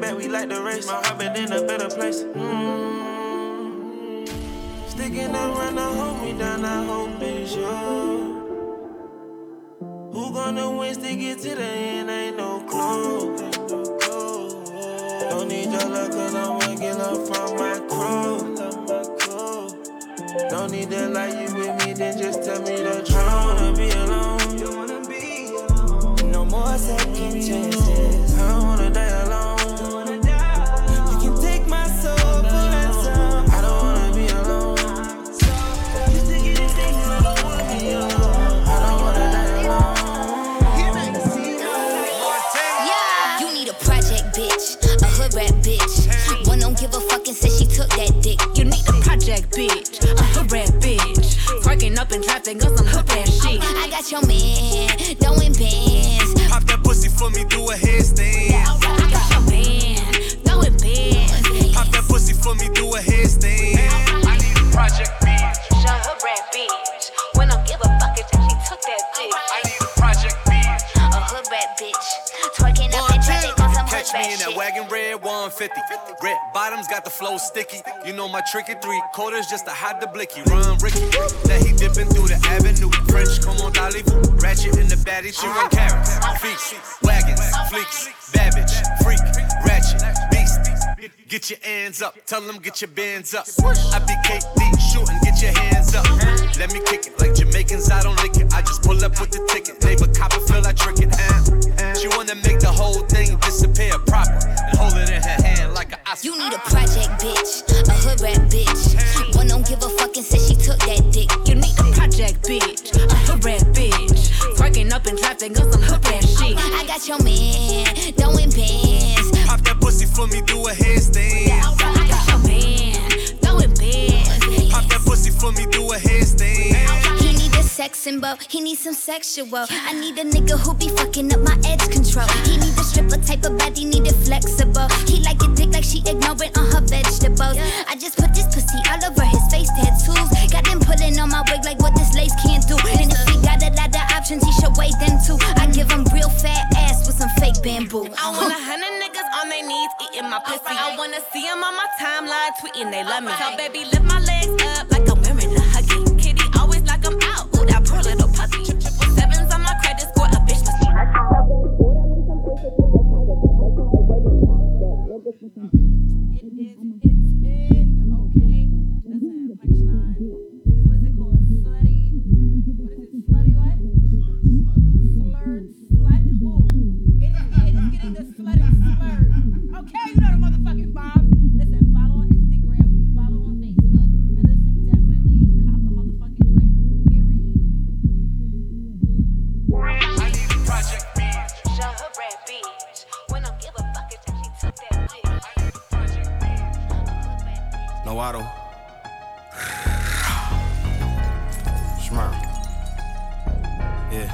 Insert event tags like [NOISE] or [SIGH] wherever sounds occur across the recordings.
back, we like the race. My heart been in a better place. Mm. Sticking around, I hold me down, I hope it's you. Who gonna win, stick it to the end, ain't no clue. Don't need your love, cause I'm waking up from my crew. Don't need that like you with me, then just tell me the truth. I wanna be alone. Twerking up in on some hood rat shit. I got your man, throwing bands. Pop that pussy for me, do a headstand. I got your man, throwing bands. Pop that pussy for me, do a headstand. Catch me in that wagon red 150. Red bottoms got the flow sticky. You know my tricky three quarters just to hide the blicky. Run Ricky. That he dipping through the avenue. French, come on, Dolly. Ratchet in the baddie, she run carrots. Feast, wagons, fleeks, babbage, freak, ratchet, beast. Get your hands up, tell them get your bands up. I be KD shooting, get your hands up. Let me kick it like Jamaicans, I don't lick it. I just pull up with the ticket. Neighbor copper feel I trick it. She wanna make the whole thing You need a project bitch, a hood rat bitch. One don't give a fuck and said she took that dick. You need a project bitch, a hood rat bitch. Twerking up in traffic on some hood rat shit. I got your man, throwing bands. Pop that pussy for me, do a headstand. Need a sex symbol, he need some sexual. I need a nigga who be fucking up my edge control. He need a stripper type of body, need it flexible. He like it dick like she ignorant on her vegetables. I just put this pussy all over his face tattoos. Got them pulling on my wig like what this lace can't do. And if he got a lot of options, he should weigh them too. I give him real fat ass with some fake bamboo. I want a hundred niggas on their knees eating my pussy. I wanna see them on my timeline tweeting they love me. So baby, bitch. No [SIGHS] Yeah.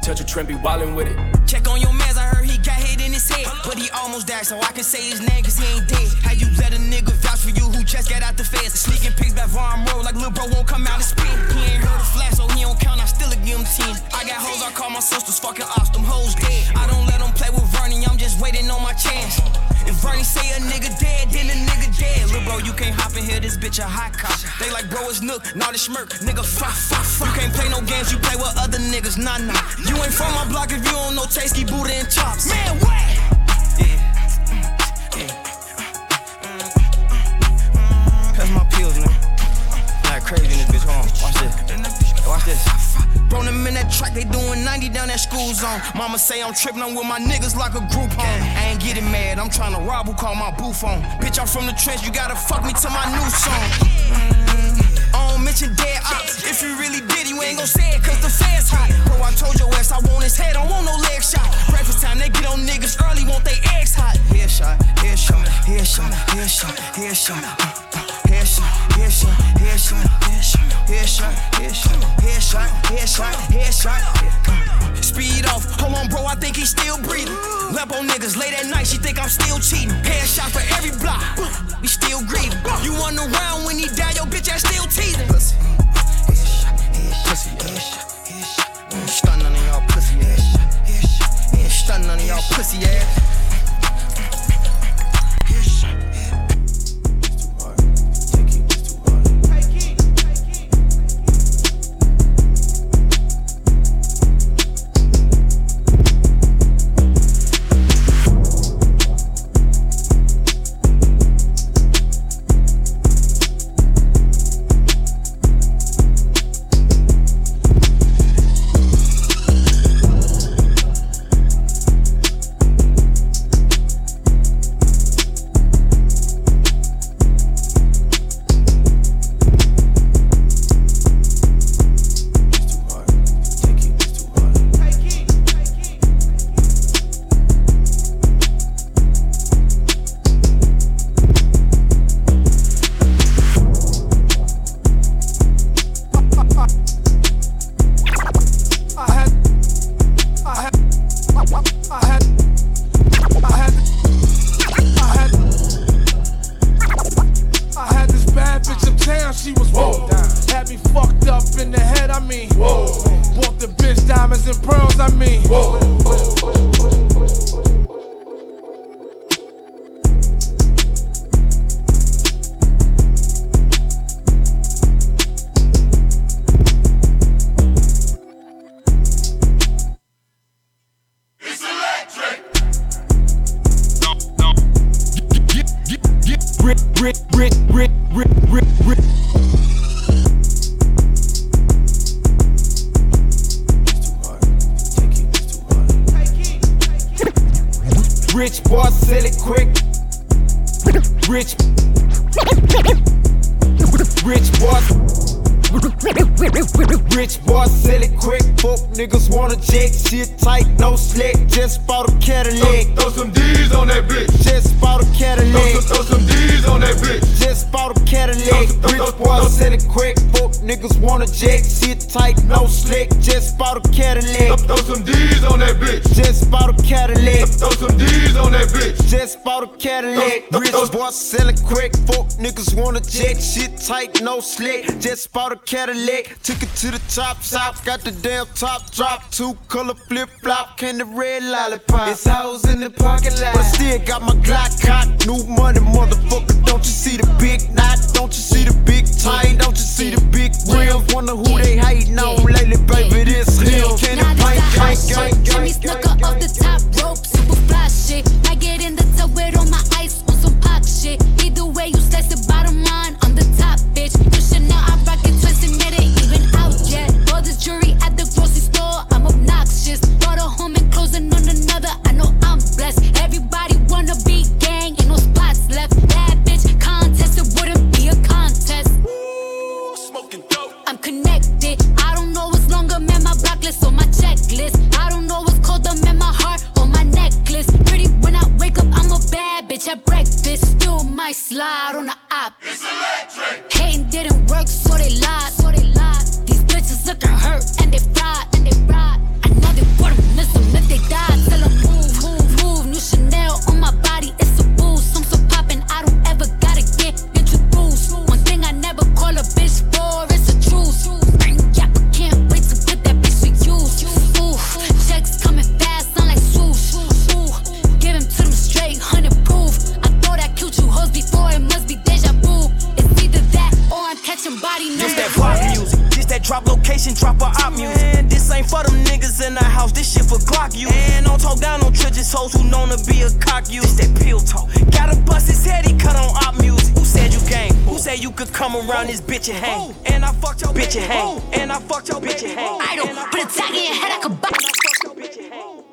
Touch a trend, be wildin' with it. Check on your mans, I heard he got hit in his head. But he almost died, so I can say his name cause he ain't dead. How you let a nigga vouch for you who just got out the feds? Sneaking pics back Vaughn Road like lil' bro won't come out and spin. He ain't heard a flash, so he don't count, I still a give him 10. I got hoes, I call my sisters fucking ops, them hoes dead. I don't let them play with Vernie, I'm just waiting on my chance. If say a nigga dead, then a nigga dead. Lil' bro, you can't hop in here, this bitch a hot cop. They like bro, it's Nook, not a smirk. Nigga, fuck, fuck, fuck. You can't play no games, you play with other niggas, nah, nah. You ain't from my block if you don't know Tasty, Buddha, and Chops. Man, what? That's my pills, man. Like crazy in this bitch. Hold on. Watch this. Watch this. Bro, them in that track, they doing 90 down that school zone. Mama say I'm tripping, I'm with my niggas like a group home. I ain't getting mad, I'm trying to rob who call my boo phone. Bitch, I'm from the trench, you gotta fuck me to my new song. I don't mention dead ops. If you really did, you ain't gon' say it, cause the fans hot. Bro, I told your ass I want his head, I want no leg shot. Breakfast time, they get on niggas early, want they eggs hot. Headshot, headshot, headshot, headshot, headshot, uh, uh, headshot, headshot, headshot, headshot, headshot, headshot, headshot, headshot, headshot. Speed off, hold on, bro, I think he's still breathing. Lep on niggas late at night, she think I'm still cheating. Headshot for every block, we still grieving. You wasn't around when he died, your bitch ass still teasing. me. Whoa. Rich boy, sell it quick. Rich. Rich boy. Rich boy, sell it quick. Fuck niggas wanna check. Shit tight, no slick. Just bought a Cadillac. Throw, throw some D's on that bitch. Just bought a Cadillac. Throw, throw some D's on that bitch. Just bought a Cadillac. Rich boy, sell it quick. Fuck niggas wanna check. Shit tight, no slick. Just bought a Cadillac. Throw, throw some D's on that bitch. Just bought a Cadillac. Throw some D's on that bitch. Just bought a Cadillac. Rich boy, sell it quick. Fuck niggas wanna check. Shit tight, no slick. Just bought a Cadillac. Took it to the top shop. Got the damn top drop. Two color flip flop. Can the red lollipop. It's hoes in the parking lot. But I still got my Glock cock. New money, motherfucker. Don't you see the big knot? Don't you see the big tie? Don't you see the big rims? Wonder who they hating on lately, baby. This him. Can Now it this bang, that hot gang, shit. gang, Jimmy gang, Snooker gang, off the top rope, super I get in the tub with all my in the house. This shit for Glock you. And don't talk down on trenches hoes who known to be a cock you. This that pill talk. Gotta bust his head, he cut on op music. Who said you gang? Who said you could come around this bitch and hang? And I fucked your bitch and hang. And I fucked your bitch and hang. idol. Put a tag in your head, I could buy.